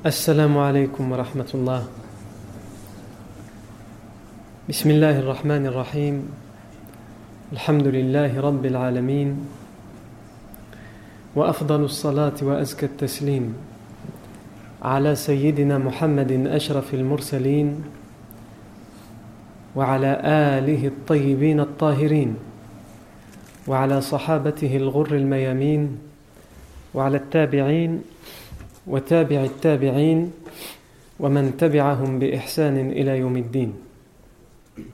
السلام عليكم ورحمة الله. بسم الله الرحمن الرحيم. الحمد لله رب العالمين. وأفضل الصلاة وأزكى التسليم على سيدنا محمد أشرف المرسلين وعلى آله الطيبين الطاهرين وعلى صحابته الغر الميامين وعلى التابعين وتابع التابعين ومن تبعهم بإحسان إلى يوم الدين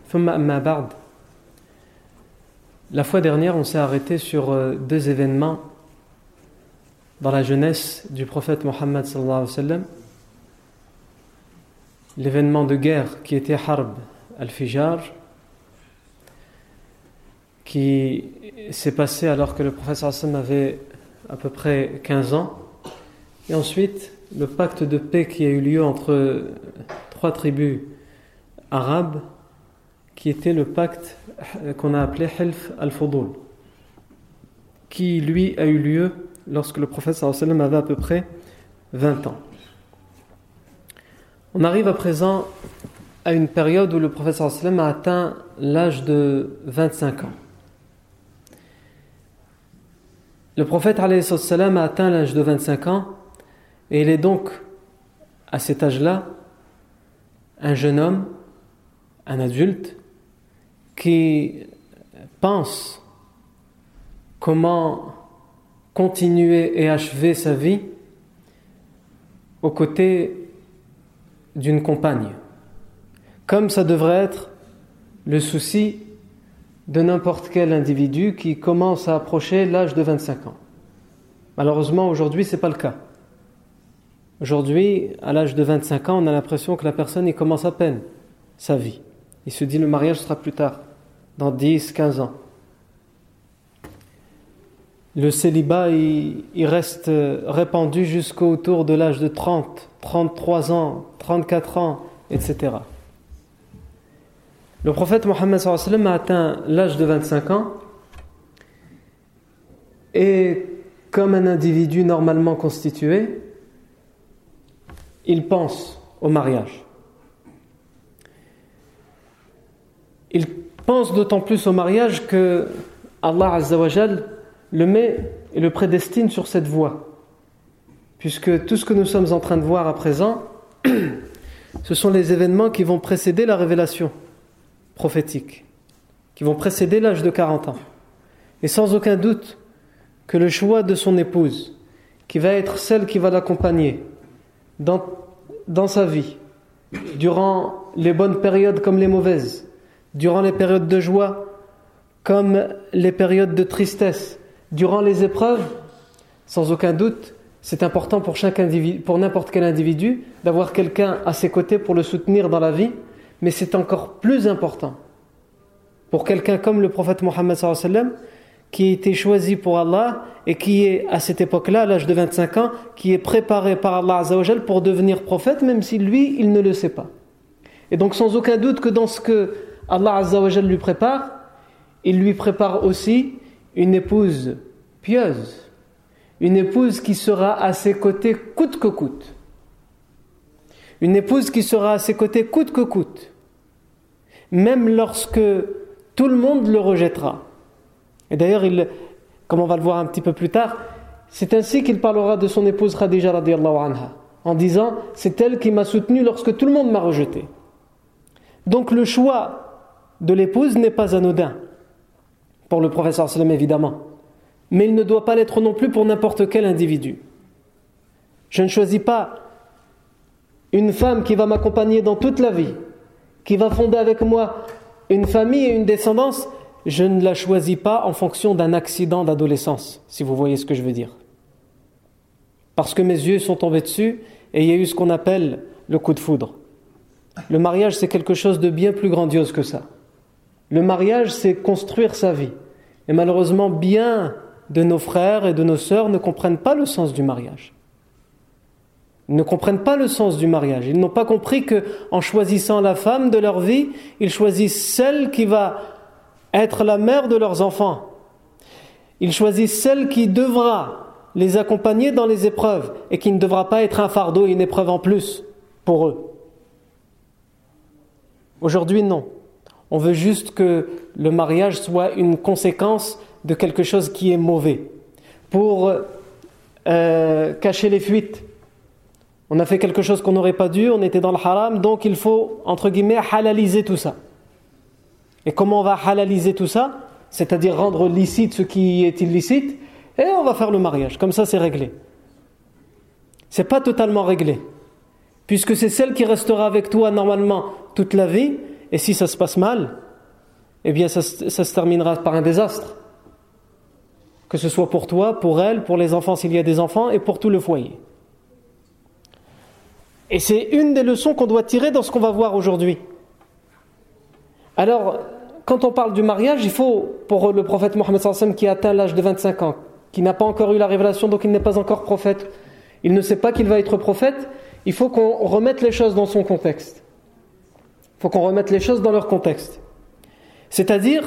ثم أما بعد La fois dernière, on s'est arrêté sur euh, deux événements dans la jeunesse du prophète Mohammed sallallahu alayhi wa sallam. L'événement de guerre qui était Harb al-Fijar, qui s'est passé alors que le prophète sallallahu alayhi wa sallam avait à peu près 15 ans. Et ensuite, le pacte de paix qui a eu lieu entre trois tribus arabes, qui était le pacte qu'on a appelé Hilf al-Fudul, qui lui a eu lieu lorsque le prophète avait à peu près 20 ans. On arrive à présent à une période où le prophète sallam a atteint l'âge de 25 ans. Le prophète a atteint l'âge de 25 ans et il est donc à cet âge-là un jeune homme, un adulte, qui pense comment continuer et achever sa vie aux côtés d'une compagne, comme ça devrait être le souci de n'importe quel individu qui commence à approcher l'âge de 25 ans. Malheureusement, aujourd'hui, ce n'est pas le cas. Aujourd'hui, à l'âge de 25 ans, on a l'impression que la personne il commence à peine sa vie. Il se dit le mariage sera plus tard, dans 10, 15 ans. Le célibat, il, reste répandu jusqu'au tour de l'âge de 30, 33 ans, 34 ans, etc. Le prophète Mohammed a atteint l'âge de 25 ans et comme un individu normalement constitué, il pense au mariage. Il pense d'autant plus au mariage que Allah Azzawajal le met et le prédestine sur cette voie. Puisque tout ce que nous sommes en train de voir à présent, ce sont les événements qui vont précéder la révélation prophétique, qui vont précéder l'âge de 40 ans. Et sans aucun doute que le choix de son épouse, qui va être celle qui va l'accompagner, dans, dans sa vie, durant les bonnes périodes comme les mauvaises, durant les périodes de joie comme les périodes de tristesse, durant les épreuves, sans aucun doute, c'est important pour, chaque individu, pour n'importe quel individu d'avoir quelqu'un à ses côtés pour le soutenir dans la vie, mais c'est encore plus important pour quelqu'un comme le prophète Mohammed qui a été choisi pour Allah et qui est à cette époque-là, à l'âge de 25 ans, qui est préparé par Allah Azzawajal pour devenir prophète, même si lui, il ne le sait pas. Et donc sans aucun doute que dans ce que Allah Azzawajal lui prépare, il lui prépare aussi une épouse pieuse, une épouse qui sera à ses côtés coûte que coûte. Une épouse qui sera à ses côtés coûte que coûte. Même lorsque tout le monde le rejettera. Et d'ailleurs, comme on va le voir un petit peu plus tard, c'est ainsi qu'il parlera de son épouse Khadija radiallahu anha, en disant C'est elle qui m'a soutenu lorsque tout le monde m'a rejeté. Donc le choix de l'épouse n'est pas anodin, pour le professeur sallam évidemment, mais il ne doit pas l'être non plus pour n'importe quel individu. Je ne choisis pas une femme qui va m'accompagner dans toute la vie, qui va fonder avec moi une famille et une descendance je ne la choisis pas en fonction d'un accident d'adolescence, si vous voyez ce que je veux dire. Parce que mes yeux sont tombés dessus et il y a eu ce qu'on appelle le coup de foudre. Le mariage, c'est quelque chose de bien plus grandiose que ça. Le mariage, c'est construire sa vie. Et malheureusement, bien de nos frères et de nos sœurs ne comprennent pas le sens du mariage. Ils ne comprennent pas le sens du mariage. Ils n'ont pas compris que, en choisissant la femme de leur vie, ils choisissent celle qui va être la mère de leurs enfants. Ils choisissent celle qui devra les accompagner dans les épreuves et qui ne devra pas être un fardeau et une épreuve en plus pour eux. Aujourd'hui, non. On veut juste que le mariage soit une conséquence de quelque chose qui est mauvais. Pour euh, cacher les fuites. On a fait quelque chose qu'on n'aurait pas dû, on était dans le haram, donc il faut, entre guillemets, halaliser tout ça. Et comment on va halaliser tout ça? C'est-à-dire rendre licite ce qui est illicite, et on va faire le mariage. Comme ça, c'est réglé. C'est pas totalement réglé. Puisque c'est celle qui restera avec toi normalement toute la vie, et si ça se passe mal, eh bien ça, ça se terminera par un désastre. Que ce soit pour toi, pour elle, pour les enfants s'il y a des enfants, et pour tout le foyer. Et c'est une des leçons qu'on doit tirer dans ce qu'on va voir aujourd'hui. Alors, quand on parle du mariage, il faut, pour le prophète Mohammed qui a atteint l'âge de 25 ans, qui n'a pas encore eu la révélation, donc il n'est pas encore prophète, il ne sait pas qu'il va être prophète, il faut qu'on remette les choses dans son contexte. Il faut qu'on remette les choses dans leur contexte. C'est-à-dire,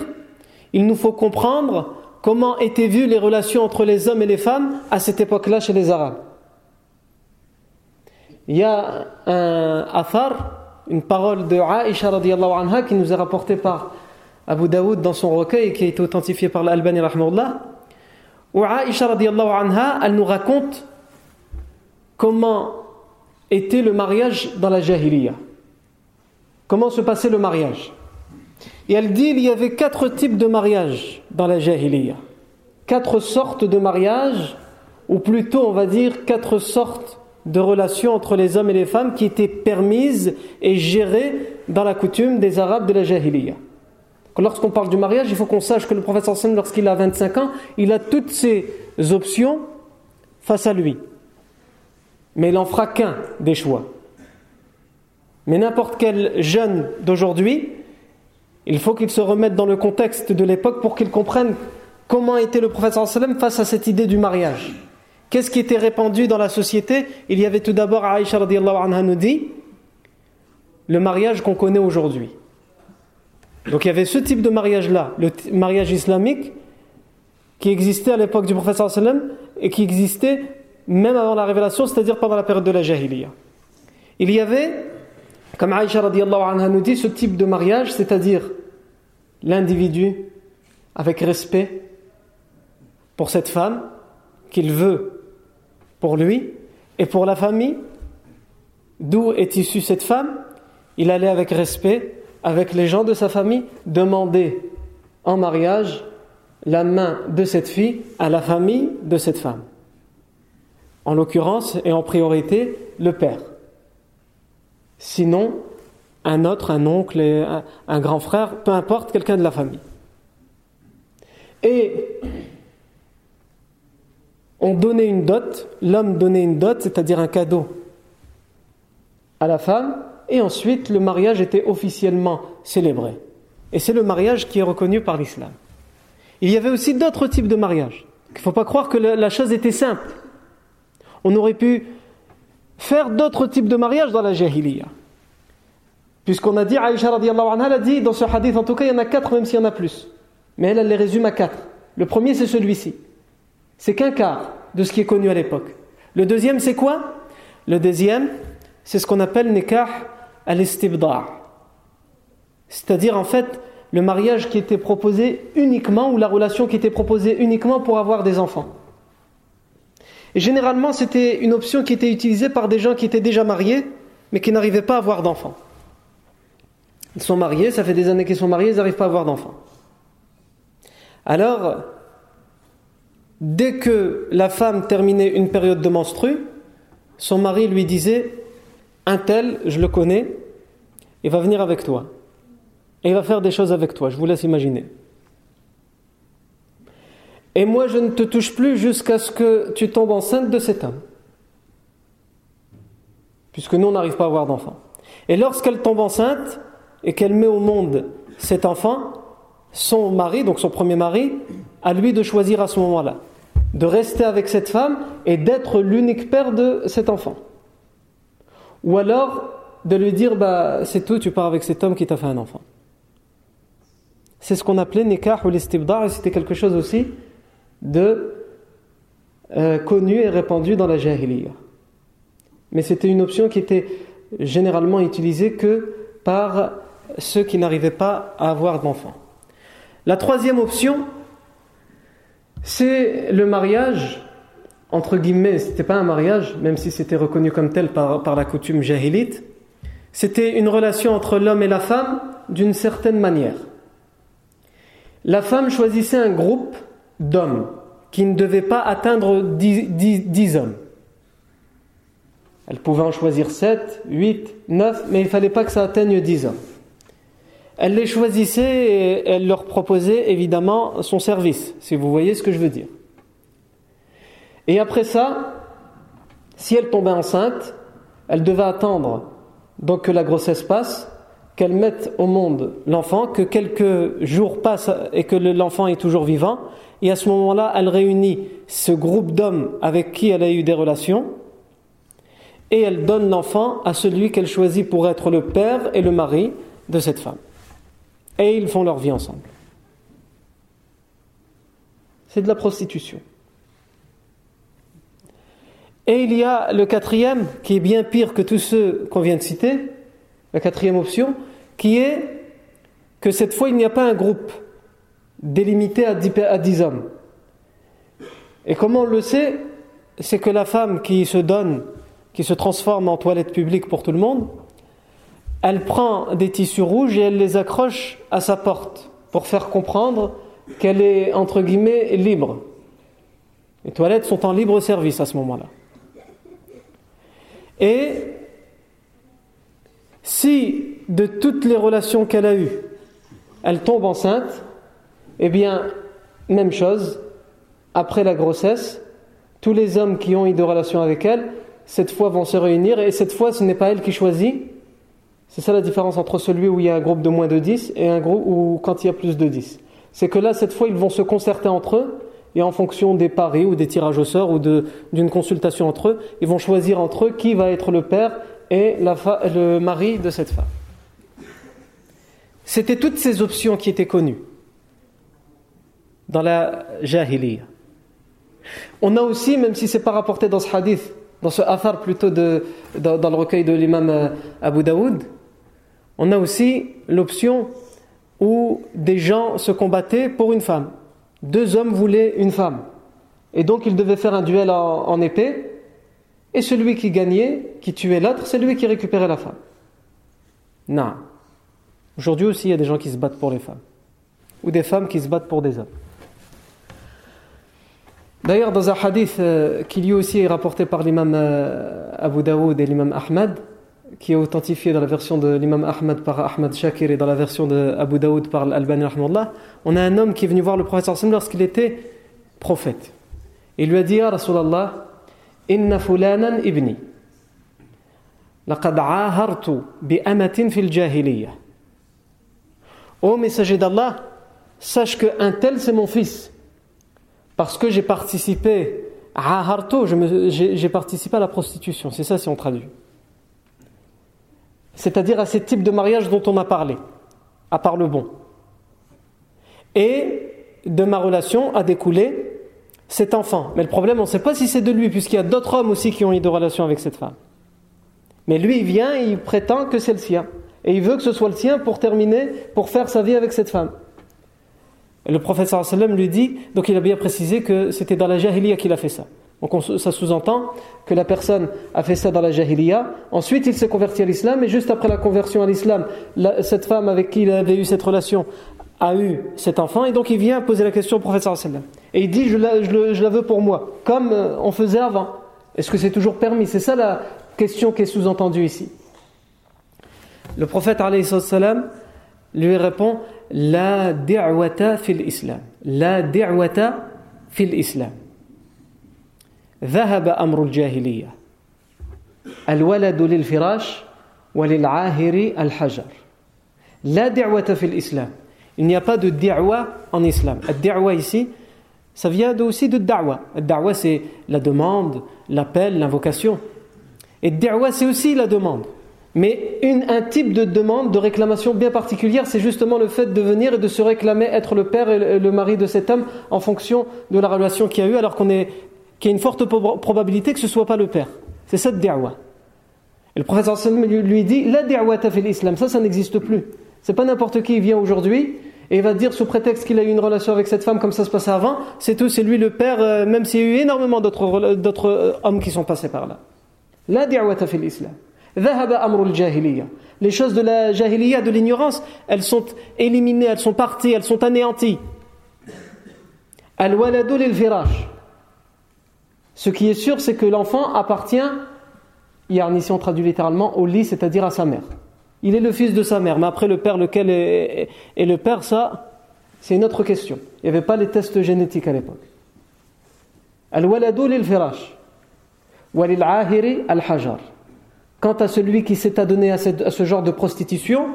il nous faut comprendre comment étaient vues les relations entre les hommes et les femmes à cette époque-là chez les Arabes. Il y a un afar, une parole de radiallahu anha qui nous est rapportée par Abu Daoud dans son recueil qui a été authentifié par l'Albani rahmaullah, où Aisha radiallahu anha, elle nous raconte comment était le mariage dans la jahiliya. Comment se passait le mariage Et elle dit il y avait quatre types de mariage dans la jahiliya. Quatre sortes de mariage, ou plutôt on va dire quatre sortes de relations entre les hommes et les femmes qui étaient permises et gérées dans la coutume des Arabes de la Jahiliya. Lorsqu'on parle du mariage, il faut qu'on sache que le prophète sallam, lorsqu'il a 25 ans, il a toutes ces options face à lui. Mais il n'en fera qu'un des choix. Mais n'importe quel jeune d'aujourd'hui, il faut qu'il se remette dans le contexte de l'époque pour qu'il comprenne comment était le prophète sallam face à cette idée du mariage. Qu'est-ce qui était répandu dans la société? Il y avait tout d'abord, Aïcha anha nous dit, le mariage qu'on connaît aujourd'hui. Donc il y avait ce type de mariage-là, le mariage islamique, qui existait à l'époque du prophète sallam et qui existait même avant la révélation, c'est-à-dire pendant la période de la jahiliya. Il y avait, comme Aïcha anha nous dit, ce type de mariage, c'est-à-dire l'individu avec respect pour cette femme qu'il veut pour lui et pour la famille. D'où est issue cette femme Il allait avec respect, avec les gens de sa famille, demander en mariage la main de cette fille à la famille de cette femme. En l'occurrence et en priorité, le père. Sinon, un autre, un oncle, un, grand frère, peu importe, quelqu'un de la famille. Et on donnait une dot, l'homme donnait une dot, c'est-à-dire un cadeau à la femme, et ensuite le mariage était officiellement célébré. Et c'est le mariage qui est reconnu par l'islam. Il y avait aussi d'autres types de mariage. Il ne faut pas croire que la chose était simple. On aurait pu faire d'autres types de mariage dans la jahiliya. Puisqu'on a dit, Aïcha radiallahu anha, a dit, dans ce hadith, en tout cas, il y en a quatre, même s'il y en a plus. Mais elle, elle les résume à quatre. Le premier, c'est celui-ci. C'est qu'un quart de ce qui est connu à l'époque. Le deuxième, c'est quoi? Le deuxième, c'est ce qu'on appelle nikah al-istibda'. C'est-à-dire, en fait, le mariage qui était proposé uniquement, ou la relation qui était proposée uniquement pour avoir des enfants. Et généralement, c'était une option qui était utilisée par des gens qui étaient déjà mariés, mais qui n'arrivaient pas à avoir d'enfants. Ils sont mariés, ça fait des années qu'ils sont mariés, ils n'arrivent pas à avoir d'enfants. Alors, Dès que la femme terminait une période de menstru, son mari lui disait Un tel, je le connais, il va venir avec toi. Et il va faire des choses avec toi, je vous laisse imaginer. Et moi, je ne te touche plus jusqu'à ce que tu tombes enceinte de cet homme. Puisque nous, on n'arrive pas à avoir d'enfant. Et lorsqu'elle tombe enceinte et qu'elle met au monde cet enfant, son mari, donc son premier mari, à lui de choisir à ce moment-là de rester avec cette femme et d'être l'unique père de cet enfant. Ou alors de lui dire bah, c'est tout, tu pars avec cet homme qui t'a fait un enfant. C'est ce qu'on appelait nikah ou l'istibdar et c'était quelque chose aussi de euh, connue et répandue dans la jahiliya. Mais c'était une option qui était généralement utilisée que par ceux qui n'arrivaient pas à avoir d'enfants. La troisième option, c'est le mariage, entre guillemets, ce n'était pas un mariage, même si c'était reconnu comme tel par, la coutume jahilite, c'était une relation entre l'homme et la femme d'une certaine manière. La femme choisissait un groupe d'hommes qui ne devaient pas atteindre dix hommes. Elle pouvait en choisir 7, 8, 9, mais il ne fallait pas que ça atteigne 10 hommes. Elle les choisissait et elle leur proposait évidemment son service, si vous voyez ce que je veux dire. Et après ça, si elle tombait enceinte, elle devait attendre donc que la grossesse passe, qu'elle mette au monde l'enfant, que quelques jours passent et que l'enfant est toujours vivant, et à ce moment-là, elle réunit ce groupe d'hommes avec qui elle a eu des relations, et elle donne l'enfant à celui qu'elle choisit pour être le père et le mari de cette femme. Et ils font leur vie ensemble. C'est de la prostitution. Et il y a le quatrième, qui est bien pire que tous ceux qu'on vient de citer, la quatrième option, qui est que cette fois il n'y a pas un groupe délimité à à 10 hommes. Et comment on le sait C'est que la femme qui se donne qui se transforme en toilette publique pour tout le monde, elle prend des tissus rouges et elle les accroche à sa porte pour faire comprendre qu'elle est, entre guillemets, libre. Les toilettes sont en libre service à ce moment-là. Et si de toutes les relations qu'elle a eues, elle tombe enceinte, eh bien, même chose, après la grossesse, tous les hommes qui ont eu des relations avec elle cette fois vont se réunir et cette fois ce n'est pas elle qui choisit. C'est ça la différence entre celui où il y a un groupe de moins de 10 et un groupe où quand il y a plus de 10. C'est que là, cette fois, ils vont se concerter entre eux et en fonction des paris ou des tirages au sort ou d'une consultation entre eux, ils vont choisir entre eux qui va être le père et le mari de cette femme. C'était toutes ces options qui étaient connues dans la jahiliya. On a aussi, même si ce n'est pas rapporté dans ce hadith, dans ce affaire plutôt de, dans, le recueil de l'imam euh, Abu Daoud, on a aussi l'option où des gens se combattaient pour une femme. Deux hommes voulaient une femme. Et donc ils devaient faire un duel en, épée. Et celui qui gagnait, qui tuait l'autre, c'est lui qui récupérait la femme. Non. Aujourd'hui aussi, il y a des gens qui se battent pour les femmes. Ou des femmes qui se battent pour des hommes. D'ailleurs, dans un hadith euh, qui lui aussi est rapporté par l'imam euh, Abu Daoud et l'imam Ahmad, qui est authentifié dans la version de l'imam Ahmad par Ahmad Shakir et dans la version de Abu Daoud par l'Albani on a un homme qui est venu voir le prophète sallam lorsqu'il était prophète. Il lui a dit Rasulallah, Inna fulanan ibni. Laqad ahartu bi amatin fil jahiliya. Ô messager d'Allah, sache que un tel c'est mon fils. Parce que j'ai participé, ahartu, j'ai participé à la prostitution. C'est ça si on traduit. C'est-à-dire à ces types de mariage dont on a parlé, à part le bon. Et de ma relation a découlé cet enfant. Mais le problème, on ne sait pas si c'est de lui, puisqu'il y a d'autres hommes aussi qui ont eu de relations avec cette femme. Mais lui, il vient et il prétend que c'est le sien. Et il veut que ce soit le sien pour terminer, pour faire sa vie avec cette femme. Et le sallam lui dit, donc il a bien précisé que c'était dans la jahiliya qu'il a fait ça. Donc ça sous-entend que la personne a fait ça dans la jahiliya, ensuite il s'est converti à l'islam, et juste après la conversion à l'islam, cette femme avec qui il avait eu cette relation a eu cet enfant, et donc il vient poser la question au prophète sallam. Et il dit, je la, veux pour moi, comme euh, on faisait avant. Est-ce que c'est toujours permis? C'est ça la question qui est sous-entendue ici. Le prophète sallam lui répond la da'wata fil islam. La da'wata fil islam. ذهب أمر الجاهلية الولد للفراش وللعاهر الحجر لا دعوة في الإسلام Il n'y a pas de da'wa en islam. La da'wa ici, ça vient aussi de da'wa. La da'wa c'est la demande, l'appel, l'invocation. Et da'wa c'est aussi la demande. Mais un type de demande, de réclamation bien particulière, c'est justement le fait de venir et de se réclamer être le père et le, mari de cet homme en fonction de la relation qu'il y a eu, alors qu'on est qu'il y a une forte probabilité que ce ne soit pas le père. C'est cette da'wa. Et le professeur lui dit La da'wata fil islam, ça, ça n'existe plus. C'est pas n'importe qui vient aujourd'hui et va dire sous prétexte qu'il a eu une relation avec cette femme comme ça se passait avant, c'est tout, c'est lui le père, euh, même s'il y a eu énormément d'autres euh, hommes qui sont passés par là. La da'wata fil islam. Les choses de la jahiliya, de l'ignorance, elles sont éliminées, elles sont parties, elles sont anéanties. Al-waladu lil Ce qui est sûr, c'est que l'enfant appartient, ici on traduit littéralement, au lit, c'est-à-dire à sa mère. Il est le fils de sa mère, mais après le père, lequel est, le père, ça, c'est une autre question. Il n'y avait pas les tests génétiques à l'époque. Al-waladu lil firash. Walil ahiri al-hajar. Quant à celui qui s'est adonné à, ce genre de prostitution,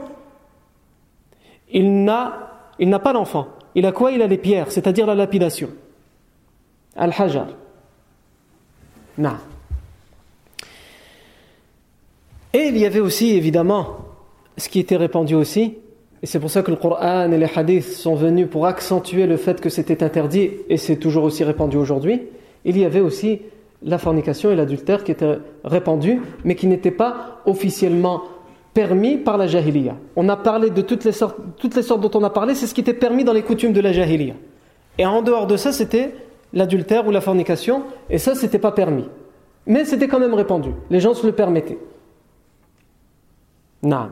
il n'a, il n'a pas d'enfant. Il a quoi? Il a les pierres, c'est-à-dire la lapidation. Al-hajar. Na. Et il y avait aussi, évidemment, ce qui était répandu aussi, et c'est pour ça que le Coran et les hadiths sont venus pour accentuer le fait que c'était interdit, et c'est toujours aussi répandu aujourd'hui, il y avait aussi la fornication et l'adultère qui étaient répandus, mais qui n'étaient pas officiellement permis par la jahiliya. On a parlé de toutes les sortes, toutes les sortes dont on a parlé, c'est ce qui était permis dans les coutumes de la jahiliya. Et en dehors de ça, c'était l'adultère ou la fornication, et ça, c'était pas permis. Mais c'était quand même répandu. Les gens se le permettaient. Non.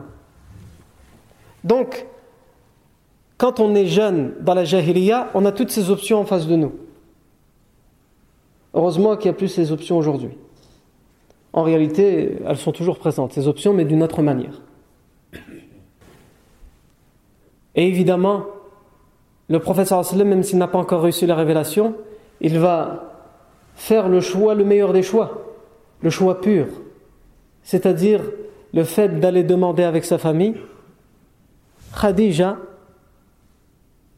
Donc, quand on est jeune dans la jahiliya, on a toutes ces options en face de nous. Heureusement qu'il n'y a plus ces options aujourd'hui. En réalité, elles sont toujours présentes, ces options, mais d'une autre manière. Et évidemment, le professeur même s'il n'a pas encore réussi la révélation, il va faire le choix, le meilleur des choix, le choix pur, c'est-à-dire le fait d'aller demander avec sa famille Khadija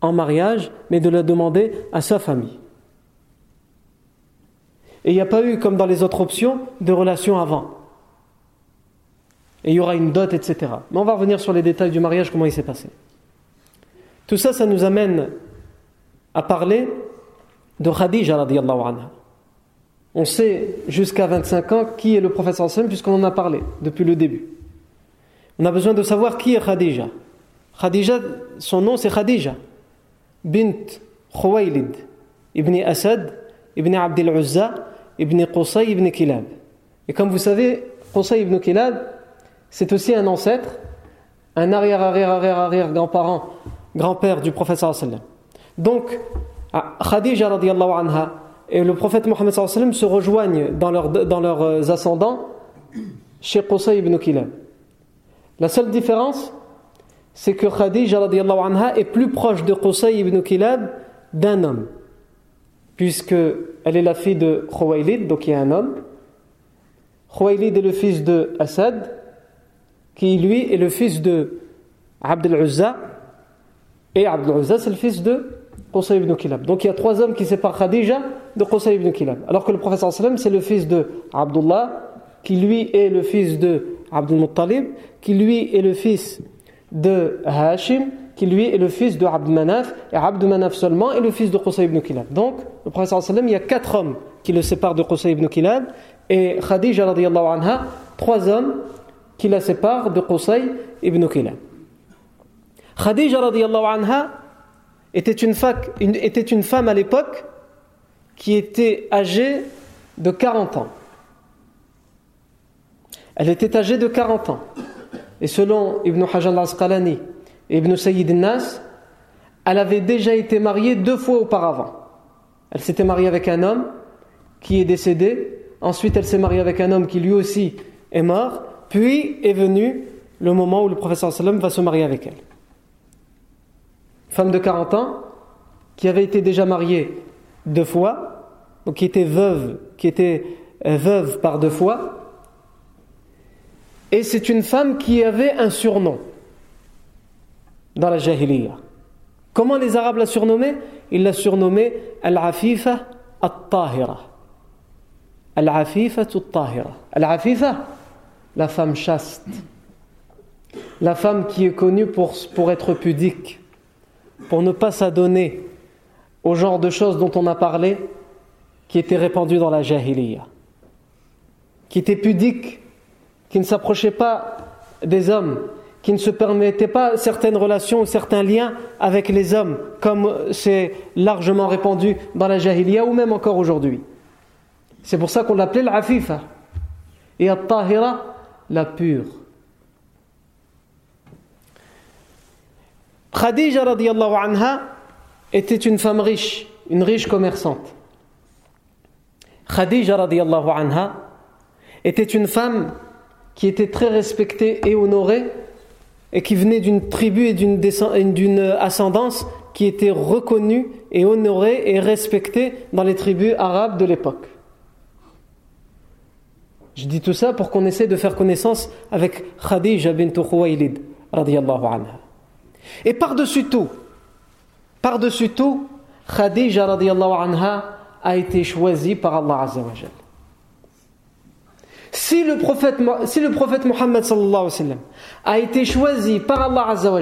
en mariage, mais de la demander à sa famille. Et il n'y a pas eu, comme dans les autres options, de relation avant. Et il y aura une dot, etc. Mais on va revenir sur les détails du mariage, comment il s'est passé. Tout ça, ça nous amène à parler de Khadija radiallahu anha. On sait jusqu'à 25 ans qui est le prophète sallam puisqu'on en a parlé depuis le début. On a besoin de savoir qui est Khadija. Khadija, son nom c'est Khadija, bint Khuwaylid, ibn Asad, ibn Abdel Uzza, ibn Qusay ibn Kilab. Et comme vous savez, Qusay ibn Kilab, c'est aussi un ancêtre, un arrière-arrière-arrière-arrière grand-parent, grand-père du prophète sallam. Donc, Khadija radiallahu anha et le prophète Mohammed sallam se rejoignent dans, leur, dans leurs euh, ascendants chez Qusay ibn Kilab. La seule différence, c'est que Khadija radiallahu anha est plus proche de Qusay ibn Kilab d'un homme puisque elle est la fille de Khuwaylid, donc il y a un homme. Khuwaylid est le fils de Asad, qui lui est le fils de Abd al-Uzza, et Abd al-Uzza c'est le fils de Qusay ibn Kilab. Donc il y a trois hommes qui séparent Khadija de Qusay ibn Kilab. Alors que le prophète sallam c'est le fils de Abdullah, qui lui est le fils de Abdul Muttalib, qui lui est le fils de Hashim, qui lui est le fils de Abd Manaf, et Abd Manaf seulement est le fils de Qusay ibn Kilab. Donc, le prophète sallam, il y a quatre hommes qui le séparent de Qusay ibn Kilab, et Khadija radiallahu anha, trois hommes qui la séparent de Qusay ibn Kilab. Khadija radiallahu anha était une, était une femme à l'époque qui était âgée de 40 ans. Elle était âgée de 40 ans. Et selon Ibn Hajar al-Asqalani, Ibn Sayyid Nas, elle avait déjà été mariée deux fois auparavant. Elle s'était mariée avec un homme qui est décédé, ensuite elle s'est mariée avec un homme qui lui aussi est mort, puis est venu le moment où le professeur sallam va se marier avec elle. Femme de 40 ans, qui avait été déjà mariée deux fois, donc qui était veuve, qui était euh, veuve par deux fois, et c'est une femme qui avait un surnom dans la Jahiliya. Comment les Arabes la surnommaient? Ils la surnommaient Al-Afifa At-Tahira. Al-Afifa At-Tahira. Al-Afifa, la femme chaste. La femme qui est connue pour, pour être pudique, pour ne pas s'adonner au genre de choses dont on a parlé, qui était répandu dans la jahiliya, qui était pudique, qui ne s'approchait pas des hommes, qui ne se permettait pas certaines relations ou certains liens avec les hommes, comme c'est largement répandu dans la jahiliya ou même encore aujourd'hui. C'est pour ça qu'on l'appelait l'afifa et at-tahira, la pure. Khadija radiallahu anha était une femme riche, une riche commerçante. Khadija radiallahu anha était une femme qui était très respectée et honorée et qui venait d'une tribu et d'une ascendance qui était reconnue et honorée et respectée dans les tribus arabes de l'époque. Je dis tout ça pour qu'on essaie de faire connaissance avec Khadija bint Khuwaylid radiallahu anha. Et par-dessus tout, par-dessus tout, Khadija anha a été choisie par Allah Azza wa Si le prophète, si le prophète sallam a été choisi par Allah Azza wa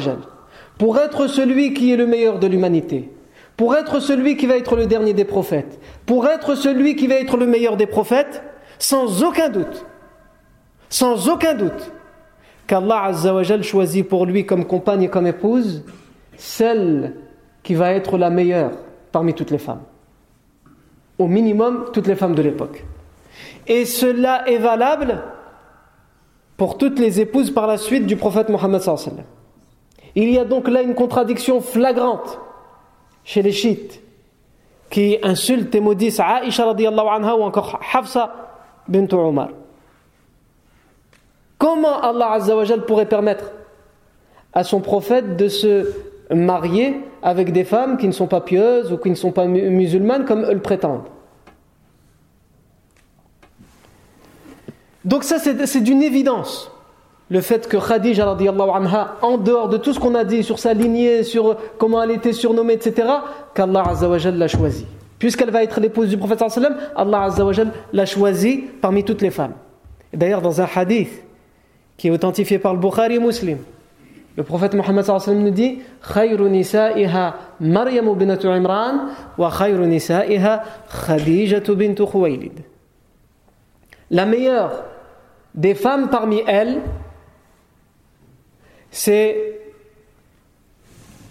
pour être celui qui est le meilleur de l'humanité, pour être celui qui va être le dernier des prophètes, pour être celui qui va être le meilleur des prophètes, sans aucun doute, sans aucun doute, qu'Allah Azzawajal choisit pour lui comme compagne et comme épouse celle qui va être la meilleure parmi toutes les femmes. Au minimum, toutes les femmes de l'époque. Et cela est valable pour toutes les épouses par la suite du prophète Mohammed. Il y a donc là une contradiction flagrante chez les chiites qui insultent et maudissent Aisha ou encore Hafsa bint Umar. Comment Allah pourrait permettre à son prophète de se marier avec des femmes qui ne sont pas pieuses ou qui ne sont pas musulmanes comme eux le prétendent? Donc ça c'est d'une évidence. Le fait que Khadija anha, en dehors de tout ce qu'on a dit sur sa lignée, sur comment elle était surnommée, etc., qu'Allah l'a choisie. Puisqu'elle va être l'épouse du prophète Allah l'a choisie parmi toutes les femmes. D'ailleurs dans un hadith, qui est authentifié par le Bukhari et Muslim. Le prophète Mohammed nous dit Khayru nisa'iha Maryam binatu Imran wa khayru nisa'iha Khadija bintu Khuwaylid. La meilleure des femmes parmi elles, c'est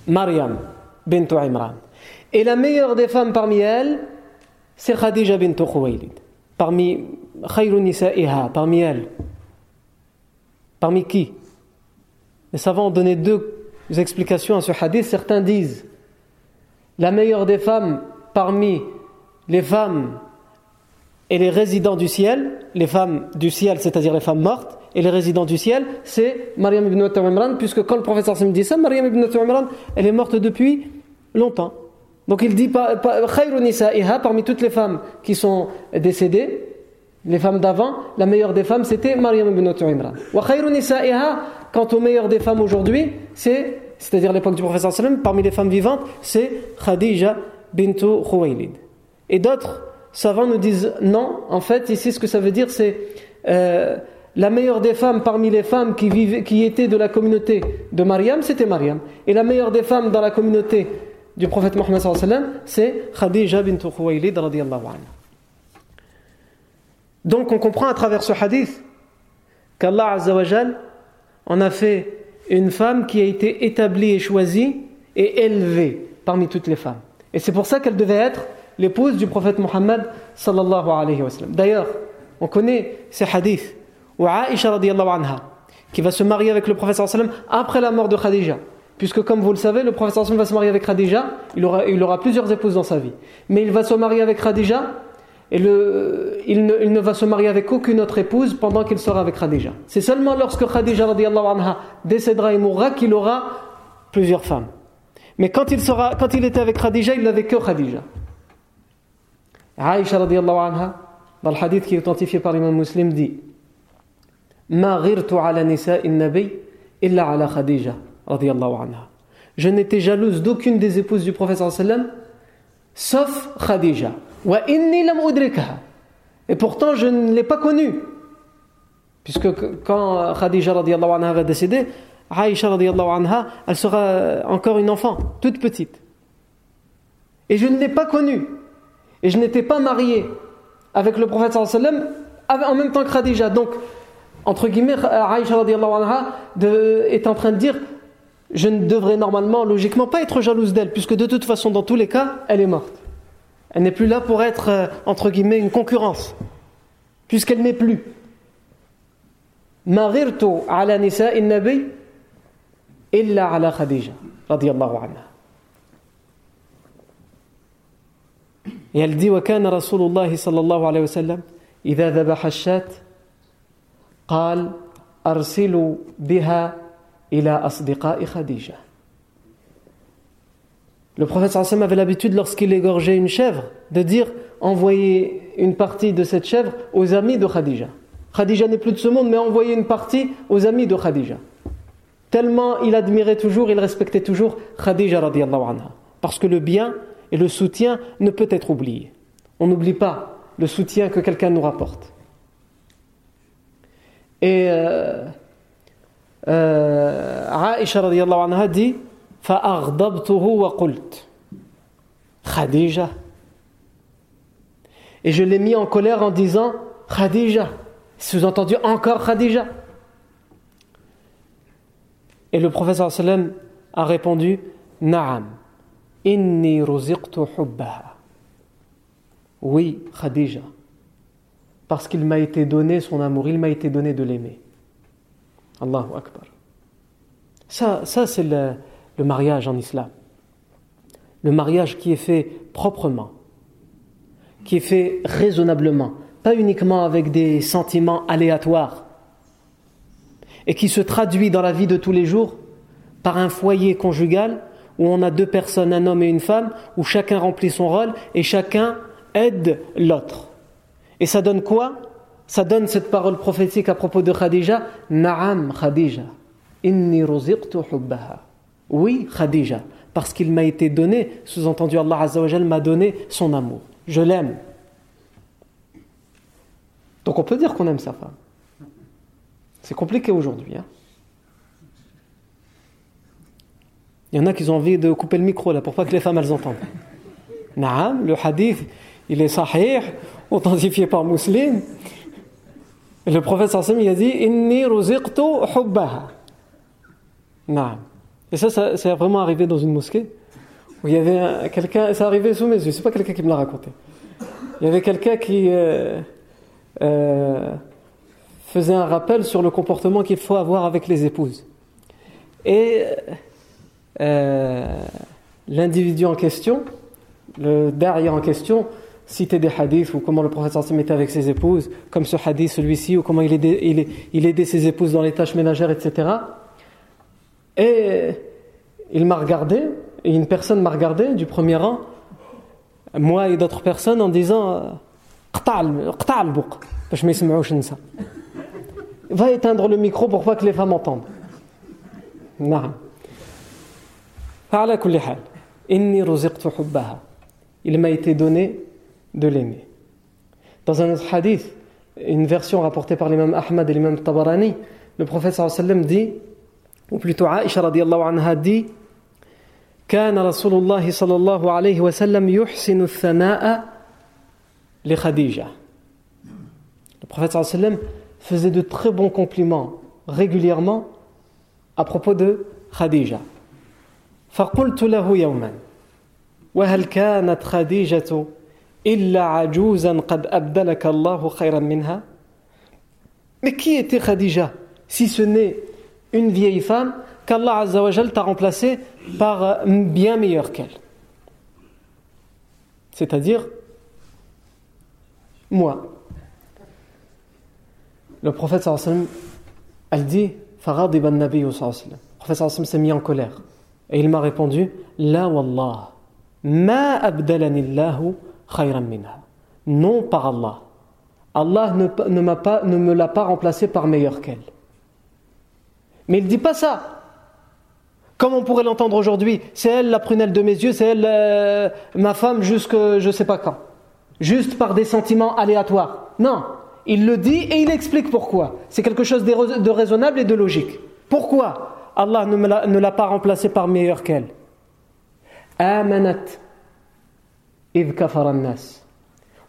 Maryam bintu Imran. Et la meilleure des femmes parmi elles, c'est Khadija bintu Khuwaylid. Parmi khayru nisa'iha, parmi elles. Parmi qui Les savants ont donné deux explications à ce hadith. Certains disent la meilleure des femmes parmi les femmes et les résidents du ciel, les femmes du ciel, c'est-à-dire les femmes mortes, et les résidents du ciel, c'est Maryam ibn Imran, puisque quand le professeur Sam dit ça, Maryam ibn Imran, elle est morte depuis longtemps. Donc il dit parmi toutes les femmes qui sont décédées, les femmes d'avant, la meilleure des femmes c'était Maryam ibn Imran. Wa quant aux meilleures des femmes aujourd'hui, c'est, c'est-à-dire l'époque du professeur sallam, parmi les femmes vivantes, c'est Khadija bintu Khuwaylid. Et d'autres savants nous disent non, en fait, ici ce que ça veut dire c'est euh, la meilleure des femmes parmi les femmes qui, vivaient, qui étaient de la communauté de Maryam, c'était Maryam. Et la meilleure des femmes dans la communauté du prophète Mohammed c'est Khadija bintu Khuwaylid radiyallahu anha. Donc on comprend à travers ce hadith qu'Allah Azzawajal en a fait une femme qui a été établie et choisie et élevée parmi toutes les femmes. Et c'est pour ça qu'elle devait être l'épouse du prophète Muhammad sallallahu alayhi wa sallam. D'ailleurs, on connaît ces hadiths où Aisha anha qui va se marier avec le prophète après la mort de Khadija. Puisque comme vous le savez, le prophète va se marier avec Khadija, il aura, il aura plusieurs épouses dans sa vie. Mais il va se marier avec Khadija et le, il, ne, va se marier avec aucune autre épouse pendant qu'il sera avec Khadija. C'est seulement lorsque Khadija anha, décédera et mourra qu'il aura plusieurs femmes. Mais quand il, sera, quand il était avec Khadija, il n'avait que Khadija. Aïcha anha, dans le hadith qui est authentifié par l'imam muslim, dit Ma nabi illa ala Khadija anha. Je n'étais jalouse d'aucune des épouses du prophète sallam sauf Khadija. Et pourtant, je ne l'ai pas connue. Puisque quand Khadija anha va décéder, Aïcha anha, elle sera encore une enfant, toute petite. Et je ne l'ai pas connue. Et je n'étais pas marié avec le prophète sallam en même temps que Khadija. Donc, entre guillemets, Aïcha anha est en train de dire je ne devrais normalement, logiquement, pas être jalouse d'elle, puisque de toute façon, dans tous les cas, elle est morte. Elle n'est plus là pour être, euh, entre guillemets, une concurrence, puisqu'elle n'est plus. Marirtu ala nisa'in nabi illa ala Khadija, radiyallahu anha. Et elle dit وكان رسول الله صلى الله عليه وسلم إذا ذبح الشاة قال أرسلوا بها إلى أصدقاء خديجة le prophète sallam avait l'habitude, lorsqu'il égorgeait une chèvre, de dire envoyez une partie de cette chèvre aux amis de Khadija. Khadija n'est plus de ce monde, mais envoyez une partie aux amis de Khadija. Tellement il admirait toujours, il respectait toujours Khadija radiallahu anha. Parce que le bien et le soutien ne peut être oublié. On n'oublie pas le soutien que quelqu'un nous rapporte. Et euh, euh, Aisha anha dit Khadija. Et je l'ai mis en colère en disant Khadija. Sous-entendu encore Khadija. Et le professeur sallam a répondu Naam, inni ruziqtu hubbaha. Oui, Khadija. Parce qu'il m'a été donné son amour, il m'a été donné de l'aimer. Allahu Akbar. Ça, ça c'est le, le mariage en islam. Le mariage qui est fait proprement, qui est fait raisonnablement, pas uniquement avec des sentiments aléatoires, et qui se traduit dans la vie de tous les jours par un foyer conjugal où on a deux personnes, un homme et une femme, où chacun remplit son rôle et chacun aide l'autre. Et ça donne quoi? Ça donne cette parole prophétique à propos de Khadija Na'am Khadija, inni ruziqtu hubbaha. Oui, Khadija, parce qu'il m'a été donné, sous-entendu Allah Azzawajal m'a donné son amour. Je l'aime. Donc on peut dire qu'on aime sa femme. C'est compliqué aujourd'hui. Hein. Il y en a qui ont envie de couper le micro là pour pas que les femmes elles entendent. Naam, le hadith, il est sahih, authentifié par Muslim. Le prophète sallam il a dit Inni ruziqtu hubbaha. Naam. Et ça, ça c'est vraiment arrivé dans une mosquée où il y avait quelqu'un, ça arrivait sous mes yeux, c'est pas quelqu'un qui me l'a raconté. Il y avait quelqu'un qui euh, euh, faisait un rappel sur le comportement qu'il faut avoir avec les épouses. Et euh, l'individu en question, le derrière en question, citait des hadiths ou comment le prophète se mettait avec ses épouses, comme ce hadith, celui-ci, ou comment il aidait ses épouses dans les tâches ménagères, etc. Et il m'a regardé, et une personne m'a regardé du premier rang, moi et d'autres personnes, en disant Va éteindre le micro pour pas que les femmes entendent. Il m'a été donné de l'aimer. Dans un autre hadith, une version rapportée par l'imam Ahmad et l'imam Tabarani, le prophète sallam dit ou plutôt Aisha radiallahu anha dit كان رسول الله صلى الله عليه وسلم يحسن الثناء لخديجة Le prophète صلى الله عليه وسلم faisait de très bons compliments régulièrement à propos de Khadija. فقلت له يوما وهل كانت خديجة إلا عجوزا قد أبدلك الله خيرا منها Mais qui était Khadija si ce n'est une vieille femme qu'Allah Azzawajal t'a remplacée par euh, bien meilleure qu'elle. C'est-à-dire moi. Le prophète sallam, elle dit Farad ibn Nabi Le prophète sallam s'est mis en colère. Et il m'a répondu La wallah, ma abdalanillahu khayran minha. Non par Allah. Allah ne, ne, pas, ne me l'a pas remplacé par meilleure qu'elle. Mais il ne dit pas ça. Comme on pourrait l'entendre aujourd'hui, c'est elle la prunelle de mes yeux, c'est elle euh, ma femme jusque je ne sais pas quand. Juste par des sentiments aléatoires. Non, il le dit et il explique pourquoi. C'est quelque chose de raisonnable et de logique. Pourquoi Allah ne l'a pas remplacé par meilleur qu'elle Amanat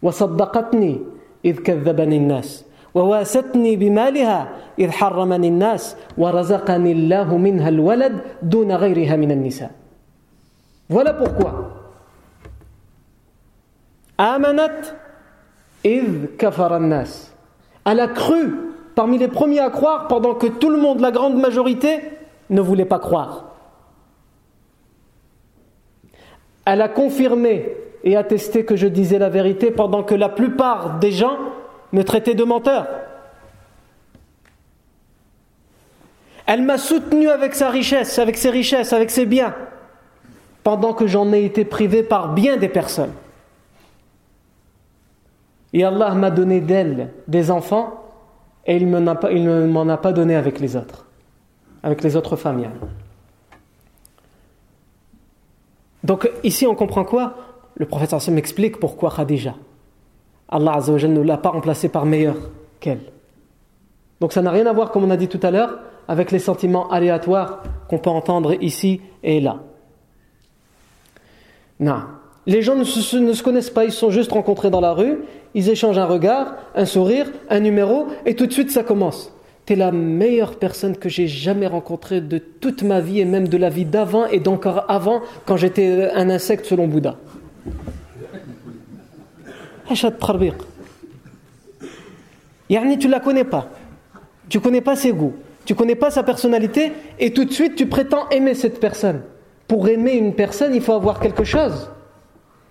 وصدقتني إذ كذبني الناس وواستني بمالها إذ حرمني الناس ورزقني الله منها الولد دون غيرها من النساء Voilà pourquoi. Amanat إذ كفر الناس. Elle a cru parmi les premiers à croire pendant que tout le monde, la grande majorité, ne voulait pas croire. Elle a confirmé et attesté que je disais la vérité pendant que la plupart des gens me traitaient de menteur. Elle m'a soutenu avec sa richesse, avec ses richesses, avec ses biens, pendant que j'en ai été privé par bien des personnes. Et Allah m'a donné d'elle des enfants et il ne m'en a pas donné avec les autres, avec les autres familles. Donc ici on comprend quoi? Le prophète Hassan m'explique pourquoi Khadija. Allah ne l'a pas remplacée par meilleure qu'elle. Donc ça n'a rien à voir, comme on a dit tout à l'heure, avec les sentiments aléatoires qu'on peut entendre ici et là. Non. Les gens ne se, ne se, connaissent pas, ils sont juste rencontrés dans la rue, ils échangent un regard, un sourire, un numéro, et tout de suite ça commence. Tu es la meilleure personne que j'ai jamais rencontrée de toute ma vie, et même de la vie d'avant et d'encore avant, quand j'étais un insecte selon Bouddha. Yani, tu la connais pas. Tu connais pas ses goûts. Tu connais pas sa personnalité, et tout de suite tu prétends aimer cette personne. Pour aimer une personne, il faut avoir quelque chose.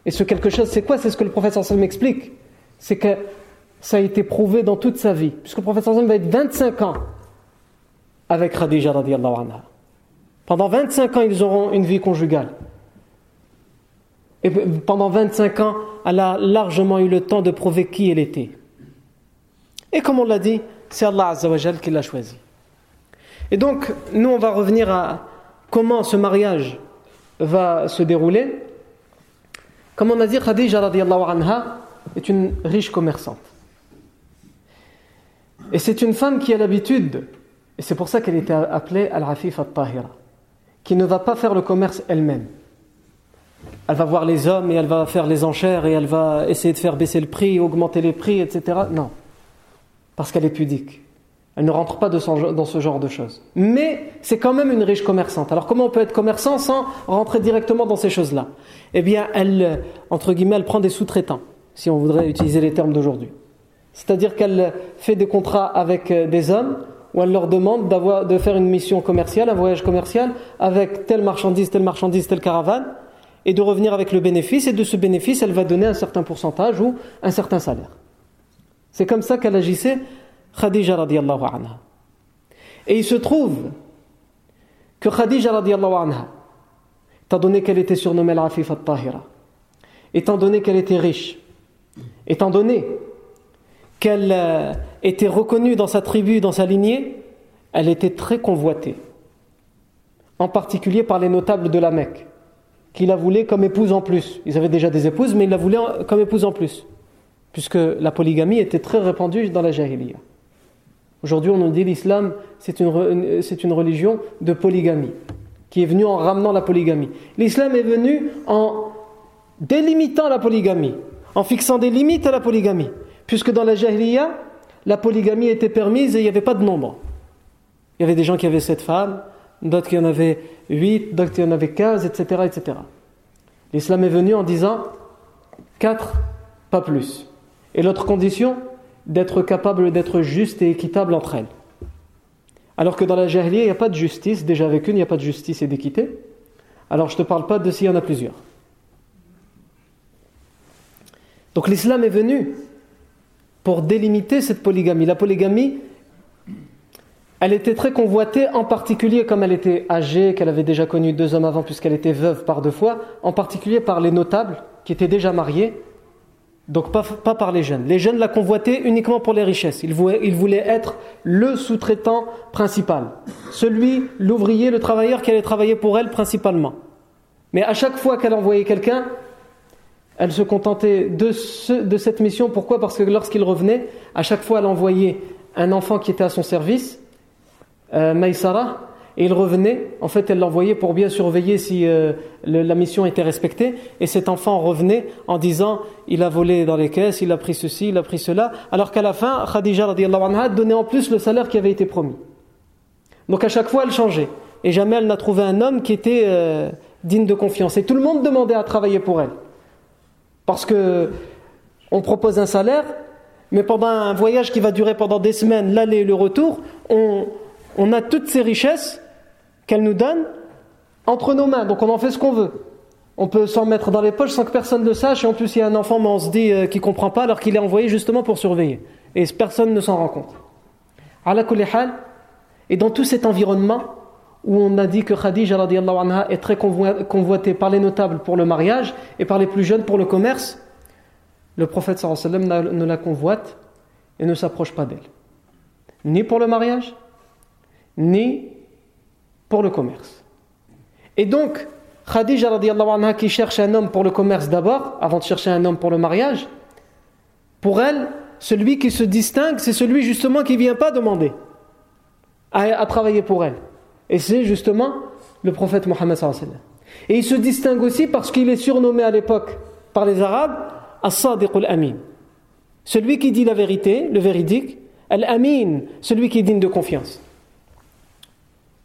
Et ce quelque chose, c'est quoi? C'est ce que le prophète sallam m'explique. C'est que ça a été prouvé dans toute sa vie. Puisque le prophète sallam va être 25 ans avec Khadija radiallahu anha. Pendant 25 ans, ils auront une vie conjugale. Et pendant 25 ans, elle a largement eu le temps de prouver qui elle était. Et comme on l'a dit, c'est Allah Azzawajal qui l'a choisi. Et donc, nous, on va revenir à comment ce mariage va se dérouler. Comme on a dit, Khadija anha est une riche commerçante. Et c'est une femme qui a l'habitude, et c'est pour ça qu'elle était appelée Al-Afif al-Tahira, qui ne va pas faire le commerce elle-même. Elle va voir les hommes et elle va faire les enchères et elle va essayer de faire baisser le prix, augmenter les prix, etc. Non, parce qu'elle est pudique. Elle ne rentre pas dans ce genre de choses. Mais c'est quand même une riche commerçante. Alors comment on peut être commerçant sans rentrer directement dans ces choses-là? Eh bien, elle, entre guillemets, elle prend des sous-traitants, si on voudrait utiliser les termes d'aujourd'hui. C'est-à-dire qu'elle fait des contrats avec euh, des hommes où elle leur demande de faire une mission commerciale, un voyage commercial, avec telle marchandise, telle marchandise, telle caravane, et de revenir avec le bénéfice, et de ce bénéfice, elle va donner un certain pourcentage ou un certain salaire. C'est comme ça qu'elle agissait Khadija radiallahu anha. Et il se trouve que Khadija radiallahu étant donné qu'elle était surnommée l'Afif al-Tahira, étant donné qu'elle était riche, étant donné qu'elle euh, était reconnue dans sa tribu, dans sa lignée, elle était très convoitée. En particulier par les notables de la Mecque, qui la voulaient comme épouse en plus. Ils avaient déjà des épouses, mais ils la voulaient comme épouse en plus, puisque la polygamie était très répandue dans la Jahiliya. Aujourd'hui, on nous dit l'islam, c'est une, une religion de polygamie, qui est venue en ramenant la polygamie. L'islam est venu en délimitant la polygamie, en fixant des limites à la polygamie. Puisque dans la Jahiliya, la polygamie était permise et il n'y avait pas de nombre. Il y avait des gens qui avaient sept femmes, d'autres qui en avaient huit, d'autres qui en avaient quinze, etc. etc. L'islam est venu en disant quatre, pas plus. Et l'autre condition, d'être capable d'être juste et équitable entre elles. Alors que dans la jahiliya, il n'y a pas de justice, déjà avec une, il n'y a pas de justice et d'équité. Alors je ne te parle pas de s'il y en a plusieurs. Donc l'islam est venu pour délimiter cette polygamie. La polygamie, elle était très convoitée, en particulier comme elle était âgée, qu'elle avait déjà connu deux hommes avant puisqu'elle était veuve par deux fois, en particulier par les notables qui étaient déjà mariés donc pas, par les jeunes. Les jeunes la convoitaient uniquement pour les richesses. Ils voulaient, être le sous-traitant principal. Celui, l'ouvrier, le travailleur qui allait travailler pour elle principalement. Mais à chaque fois qu'elle envoyait quelqu'un, elle se contentait de, cette mission. Pourquoi? Parce que lorsqu'il revenait, à chaque fois elle envoyait un enfant qui était à son service, euh, Maïsara, et il revenait. En fait, elle l'envoyait pour bien surveiller si euh, la mission était respectée. Et cet enfant revenait en disant il a volé dans les caisses, il a pris ceci, il a pris cela. Alors qu'à la fin, Khadija anha donnait en plus le salaire qui avait été promis. Donc à chaque fois, elle changeait. Et jamais elle n'a trouvé un homme qui était euh, digne de confiance. Et tout le monde demandait à travailler pour elle. Parce que on propose un salaire, mais pendant un voyage qui va durer pendant des semaines, l'aller et le retour, on, on a toutes ces richesses qu'elle nous donne entre nos mains. Donc on en fait ce qu'on veut. On peut s'en mettre dans les poches sans que personne ne le sache. Et en plus, il y a un enfant, mais on se dit euh, qu'il ne comprend pas alors qu'il est envoyé justement pour surveiller. Et personne ne s'en rend compte. Et dans tout cet environnement où on a dit que Khadija anha, est très convoitée par les notables pour le mariage et par les plus jeunes pour le commerce, le prophète sallam ne la convoite et ne s'approche pas d'elle. Ni pour le mariage, ni pour le commerce. Et donc, Khadija anha, qui cherche un homme pour le commerce d'abord, avant de chercher un homme pour le mariage, pour elle, celui qui se distingue, c'est celui justement qui ne vient pas demander à, travailler pour elle. Et c'est justement le prophète Mohammed. Et il se distingue aussi parce qu'il est surnommé à l'époque par les Arabes As-Sadiq al-Amin. Celui qui dit la vérité, le véridique, Al-Amin, celui qui est digne de confiance.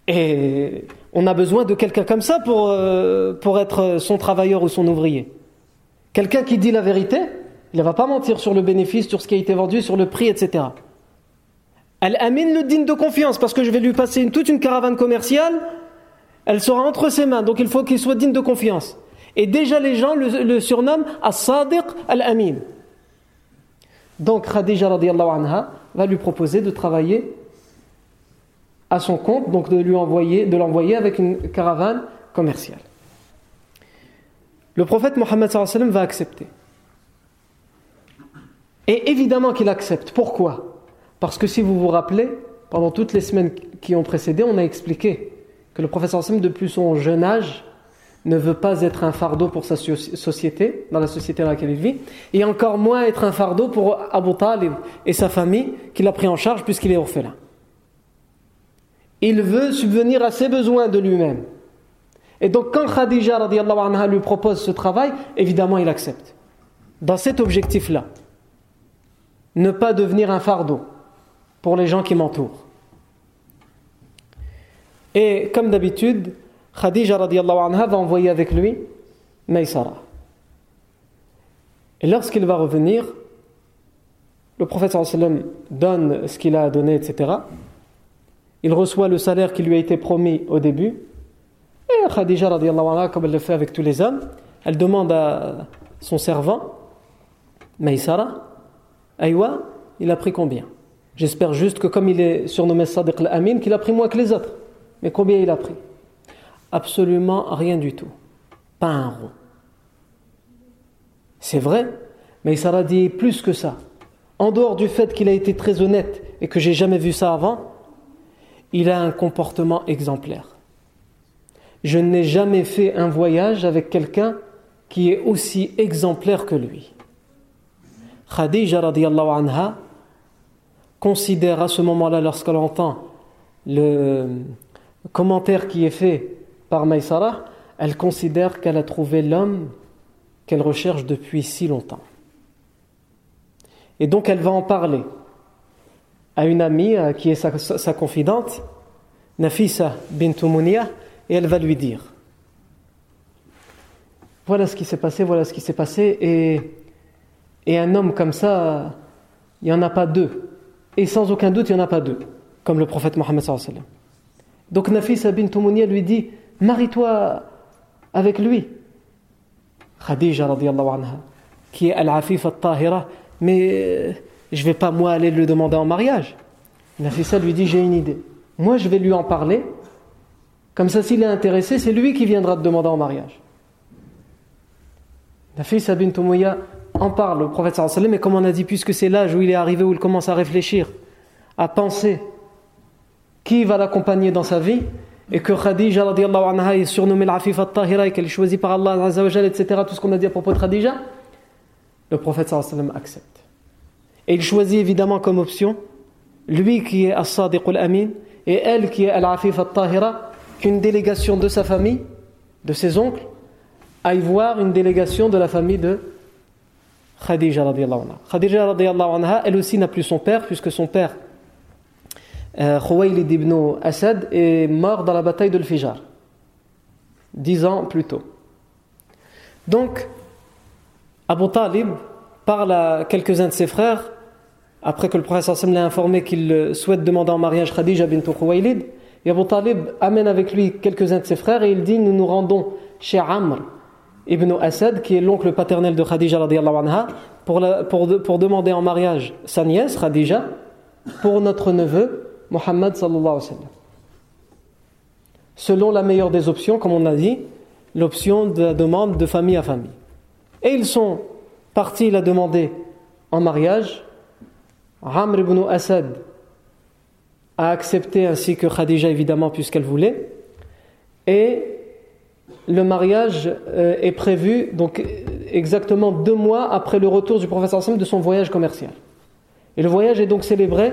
Et on a besoin de quelqu'un comme ça pour, euh, pour être son travailleur ou son ouvrier. Quelqu'un qui dit la vérité, il ne va pas mentir sur le bénéfice, sur ce qui a été vendu, sur le prix, etc. Al-Amin le digne de confiance, parce que je vais lui passer toute une caravane commerciale, elle sera entre ses mains, donc il faut qu'il soit digne de confiance. Et déjà les gens le, surnomment As-Sadiq Al-Amin. Donc Khadija anha va lui proposer de travailler à son compte, donc de lui envoyer, de l'envoyer avec une caravane commerciale. Le prophète Mohammed va accepter. Et évidemment qu'il accepte. Pourquoi? Parce que si vous vous rappelez, pendant toutes les semaines qui ont précédé, on a expliqué que le prophète sallam, depuis son jeune âge, ne veut pas être un fardeau pour sa société, dans la société dans laquelle il vit, et encore moins être un fardeau pour Abu Talib et sa famille qu'il a pris en charge puisqu'il est orphelin. Il veut subvenir à ses besoins de lui-même. Et donc quand Khadija anha, lui propose ce travail, évidemment il accepte. Dans cet objectif-là, ne pas devenir un fardeau pour les gens qui m'entourent. Et comme d'habitude, Khadija anha, va envoyer avec lui Maïsara. Et lorsqu'il va revenir, le prophète sallam donne ce qu'il a donné, etc il reçoit le salaire qui lui a été promis au début. Et Khadija, comme elle le fait avec tous les hommes, elle demande à son servant, Maïsara, Aïwa, il a pris combien? J'espère juste que comme il est surnommé Sadiq al-Amin, qu'il a pris moins que les autres. Mais combien il a pris? Absolument rien du tout. Pas un rond. C'est vrai, mais Sarah dit plus que ça. En dehors du fait qu'il a été très honnête et que j'ai jamais vu ça avant, il a un comportement exemplaire. Je n'ai jamais fait un voyage avec quelqu'un qui est aussi exemplaire que lui. Khadija radiallahu anha considère à ce moment-là, lorsqu'elle entend le commentaire qui est fait par Maïsara, elle considère qu'elle a trouvé l'homme qu'elle recherche depuis si longtemps. Et donc elle va en parler à une amie euh, qui est sa, confidente, Nafisa bint Mounia, et elle va lui dire Voilà ce qui s'est passé, voilà ce qui s'est passé, et, et un homme comme ça, il n'y en a pas deux. Et sans aucun doute, il n'y en a pas deux, comme le prophète Mohammed. Donc Nafisa bint Mounia lui dit Marie-toi avec lui. Khadija qui est Al-Afif al-Tahira, mais euh, je ne vais pas moi aller le demander en mariage. Nafisa lui dit j'ai une idée. Moi je vais lui en parler. Comme ça s'il est intéressé, c'est lui qui viendra te demander en mariage. Nafisa bint Umayya en parle au prophète sallallahu alayhi et comme on a dit, puisque c'est l'âge où il est arrivé, où il commence à réfléchir, à penser qui va l'accompagner dans sa vie, et que Khadija anha est surnommée l'Afif al-Tahira et qu'elle est choisie par Allah, etc., tout ce qu'on a dit à propos de Khadija, le prophète sallallahu alayhi accepte. Et il choisit évidemment comme option lui qui est As-Sadiq al-Amin et elle qui est Al-Afif al-Tahira, qu'une délégation de sa famille, de ses oncles, aille voir une délégation de la famille de Khadija radiallahu anha. Khadija radiallahu anha, elle aussi n'a plus son père, puisque son père, euh, Khuwaylid ibn Asad, est mort dans la bataille de l'Fijar, dix ans plus tôt. Donc, Abu Talib parle à quelques-uns de ses frères, après que le prophète l'a informé qu'il souhaite demander en mariage Khadija bint Khuwaylid, et Abu Talib amène avec lui quelques-uns de ses frères et il dit Nous nous rendons chez Amr ibn Asad, qui est l'oncle paternel de Khadija anha, pour, pour, pour, demander en mariage sa nièce Khadija pour notre neveu Muhammad sallallahu alayhi wa sallam. Selon la meilleure des options, comme on a dit, l'option de la demande de famille à famille. Et ils sont partis la demander en mariage. Amr ibn Asad a accepté ainsi que Khadija évidemment puisqu'elle voulait. Et le mariage euh, est prévu donc exactement deux mois après le retour du prophète de son voyage commercial. Et le voyage est donc célébré.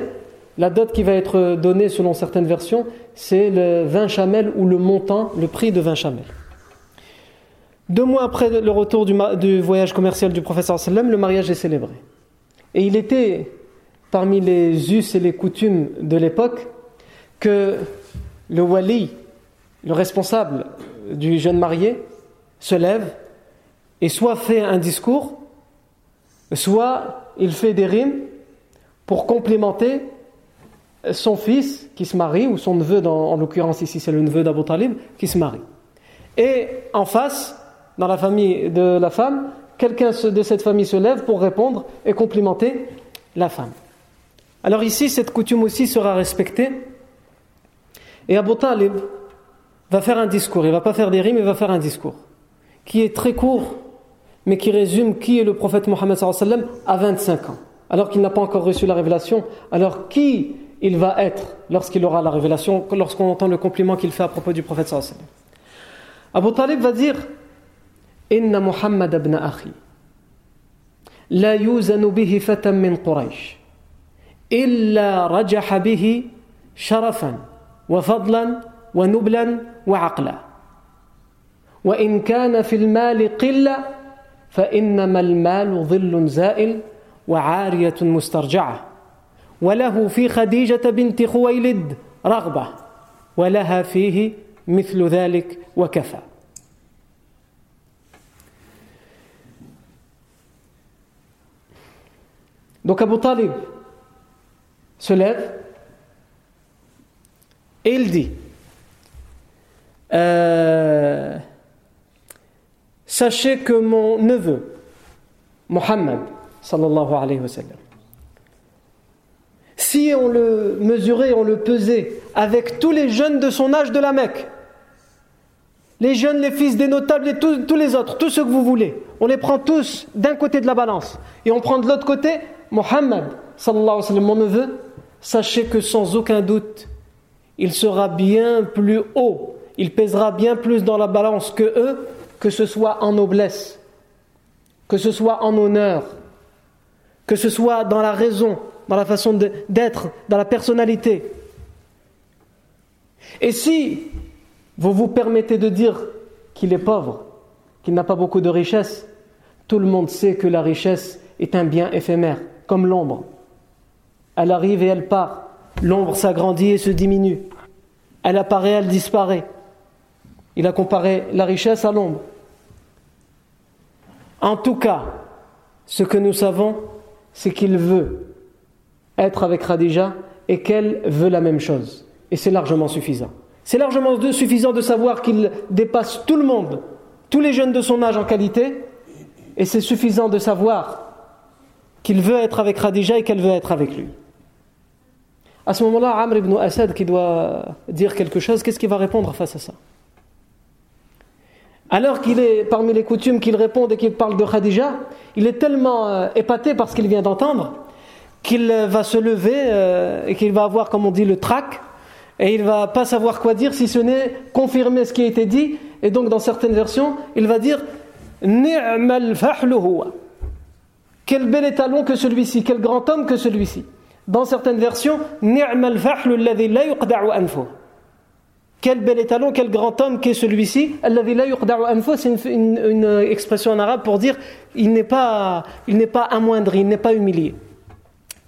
La dot qui va être donnée selon certaines versions, c'est le 20 chamel ou le montant, le prix de 20 chamel. Deux mois après le retour du, voyage commercial du professeur sallam, le mariage est célébré. Et il était parmi les us et les coutumes de l'époque que le wali, le responsable du jeune marié, se lève et soit fait un discours, soit il fait des rimes pour complémenter son fils qui se marie, ou son neveu, en l'occurrence ici c'est le neveu d'Abu Talib, qui se marie. Et en face, dans la famille de la femme, quelqu'un de cette famille se lève pour répondre et complimenter la femme. Alors ici, cette coutume aussi sera respectée. Et Abu Talib va faire un discours. Il ne va pas faire des rimes, il va faire un discours qui est très court, mais qui résume qui est le prophète Mohammed à 25 ans, alors qu'il n'a pas encore reçu la révélation. Alors qui il va être lorsqu'il aura la révélation, lorsqu'on entend le compliment qu'il fait à propos du prophète sallam. Abu Talib va dire Inna Muhammad ibn akhi la yuzanu bihi min Quraysh. إلا رجح به شرفا وفضلا ونبلا وعقلا. وإن كان في المال قلة فإنما المال ظل زائل وعارية مسترجعة. وله في خديجة بنت خويلد رغبة ولها فيه مثل ذلك وكفى. Donc Abu Talib se lève et il dit euh, Sachez que mon neveu, Mohammed, sallallahu alayhi wa sallam, si on le mesurait, on le pesait avec tous les jeunes de son âge de la Mecque, les jeunes, les fils des notables et tous, tous les autres, tous ceux que vous voulez, on les prend tous d'un côté de la balance et on prend de l'autre côté Mohammed, sallallahu alayhi wa sallam, mon neveu, sachez que sans aucun doute, il sera bien plus haut, il pèsera bien plus dans la balance que eux, que ce soit en noblesse, que ce soit en honneur, que ce soit dans la raison, dans la façon d'être, dans la personnalité. Et si vous vous permettez de dire qu'il est pauvre, qu'il n'a pas beaucoup de richesse, tout le monde sait que la richesse est un bien éphémère comme l'ombre. Elle arrive et elle part. L'ombre s'agrandit et se diminue. Elle apparaît, elle disparaît. Il a comparé la richesse à l'ombre. En tout cas, ce que nous savons, c'est qu'il veut être avec Khadija et qu'elle veut la même chose. Et c'est largement suffisant. C'est largement suffisant de savoir qu'il dépasse tout le monde, tous les jeunes de son âge en qualité, et c'est suffisant de savoir qu'il veut être avec Khadija et qu'elle veut être avec lui. À ce moment-là, Amr ibn Asad qui doit dire quelque chose, qu'est-ce qu'il va répondre face à ça? Alors qu'il est parmi les coutumes qu'il réponde et qu'il parle de Khadija, il est tellement euh, épaté par ce qu'il vient d'entendre qu'il va se lever euh, et qu'il va avoir, comme on dit, le trac et il va pas savoir quoi dire si ce n'est confirmer ce qui a été dit. Et donc, dans certaines versions, il va dire Ni'mal quel bel étalon que celui-ci, quel grand homme que celui-ci. Dans certaines versions, quel bel étalon, quel grand homme qu'est celui-ci. C'est une, expression en arabe pour dire il n'est pas, pas amoindri, il n'est pas humilié.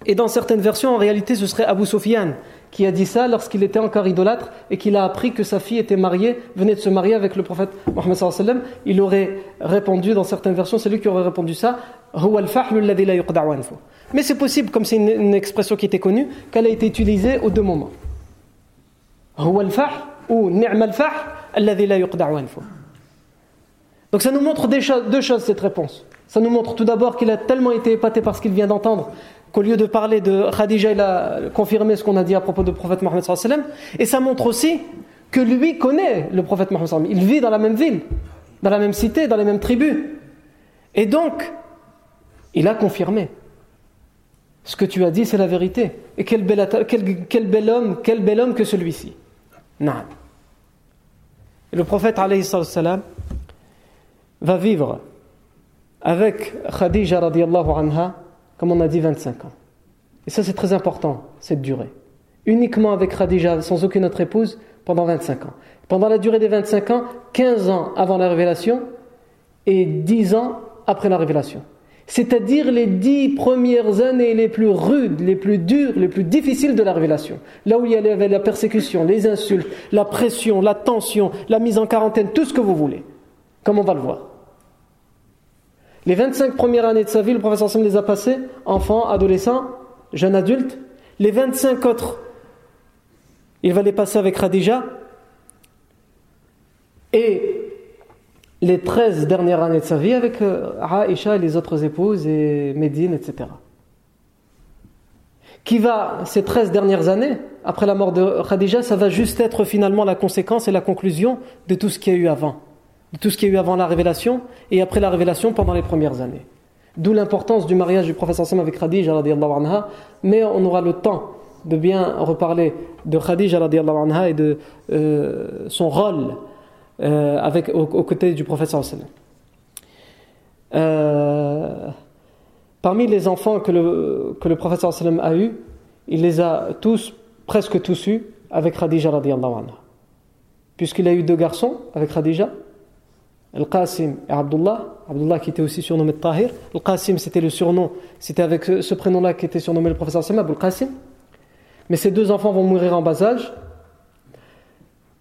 Et dans certaines versions, en réalité, ce serait Abu Sufyan qui a dit ça lorsqu'il était encore idolâtre et qu'il a appris que sa fille était mariée, venait de se marier avec le prophète Mohammed sallam. Il aurait répondu dans certaines versions, c'est lui qui aurait répondu ça. Mais c'est possible, comme c'est une, expression qui était connue, qu'elle a été utilisée aux deux moments. ou Donc ça nous montre deux choses cette réponse. Ça nous montre tout d'abord qu'il a tellement été épaté par ce qu'il vient d'entendre qu'au lieu de parler de Khadija, il a confirmé ce qu'on a dit à propos du prophète Mohammed et ça montre aussi que lui connaît le prophète Mohammed il vit dans la même ville, dans la même cité, dans les mêmes tribus. Et donc, il a confirmé. Ce que tu as dit, c'est la vérité. Et quel bel, homme, quel bel homme que celui-ci. Le prophète salam va vivre avec Khadija radiallahu anha comme on a dit 25 ans. Et ça c'est très important, cette durée. Uniquement avec Khadija, sans aucune autre épouse, pendant 25 ans. Pendant la durée des 25 ans, 15 ans avant la révélation et 10 ans après la révélation. C'est-à-dire les 10 premières années les plus rudes, les plus dures, les plus difficiles de la révélation. Là où il y avait la persécution, les insultes, la pression, la tension, la mise en quarantaine, tout ce que vous voulez. Comme on va le voir. Les 25 premières années de sa vie, le professeur Sam les a passées, enfant, adolescent, jeune adulte. Les 25 autres, il va les passer avec Khadija. Et les 13 dernières années de sa vie avec euh, Aïcha et les autres épouses et Médine, etc. Qui va, ces 13 dernières années, après la mort de Khadija, ça va juste être finalement la conséquence et la conclusion de tout ce qu'il y a eu avant de tout ce qu'il y a eu avant la révélation et après la révélation pendant les premières années. D'où l'importance du mariage du professeur Sam avec Khadija anha, mais on aura le temps de bien reparler de Khadija anha et de euh, son rôle euh, avec, aux, côtés du professeur Sam. Euh, parmi les enfants que le, que le professeur sallam a eu, il les a tous, presque tous eus, avec Khadija anha. Puisqu'il a eu deux garçons avec Khadija, Al-Qasim et Abdullah. Abdullah qui était aussi surnommé Tahir. Al-Qasim c'était le surnom, c'était avec ce prénom-là qui était surnommé le professeur Sam, Al-Qasim. Mais ces deux enfants vont mourir en bas âge.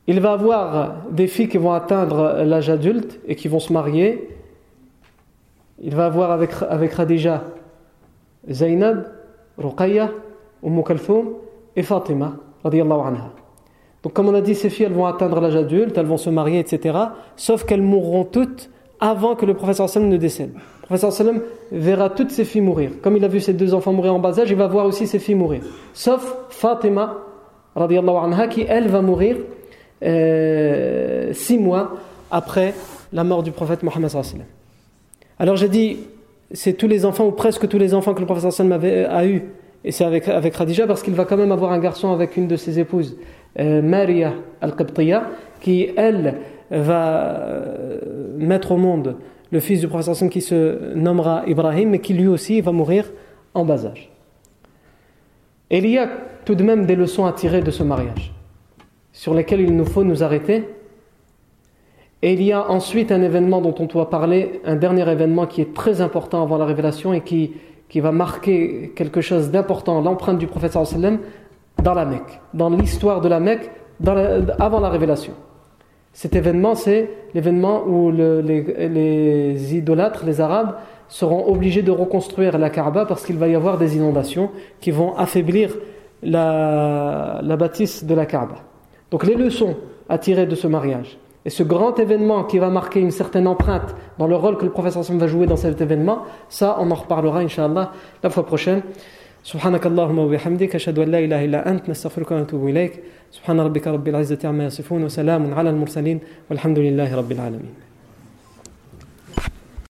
Il va avoir des filles qui vont atteindre l'âge adulte et qui vont se marier. Il va avoir avec, avec Khadija Zainab, Ruqayya, Umm Kalthoum et Fatima, anha. Donc comme on a dit, ces filles, elles vont atteindre l'âge adulte, elles vont se marier, etc. Sauf qu'elles mourront toutes avant que le professeur sallam ne décède. Le professeur sallam verra toutes ses filles mourir. Comme il a vu ses deux enfants mourir en bas âge, il va voir aussi ses filles mourir. Sauf Fatima, anha, qui elle va mourir euh, six mois après la mort du prophète Mohammed. Alors j'ai dit, c'est tous les enfants, ou presque tous les enfants que le sallam avait, a eu. Et c'est avec, avec parce qu'il va quand même avoir un garçon avec une de ses épouses. Euh, Maria al-Qibtiyya, qui elle va euh, mettre au monde le fils du professeur qui se nommera Ibrahim, mais qui lui aussi va mourir en bas âge. Il y a tout de même des leçons à tirer de ce mariage, sur lesquelles il nous faut nous arrêter. Et il y a ensuite un événement dont on doit parler, un dernier événement qui est très important avant la révélation et qui, qui va marquer quelque chose d'important, l'empreinte du prophète sallam dans la Mecque, dans l'histoire de la Mecque avant la révélation. Cet événement, c'est l'événement où les, idolâtres, les Arabes, seront obligés de reconstruire la Kaaba parce qu'il va y avoir des inondations qui vont affaiblir la, bâtisse de la Kaaba. Donc les leçons à tirer de ce mariage et ce grand événement qui va marquer une certaine empreinte dans le rôle que le professeur va jouer dans cet événement, ça on en reparlera Inch'Allah la fois prochaine. سبحانك اللهم وبحمدك أشهد أن لا إله إلا أنت نستغفرك ونتوب إليك سبحان ربك رب العزة عما يصفون وسلام على المرسلين والحمد لله رب العالمين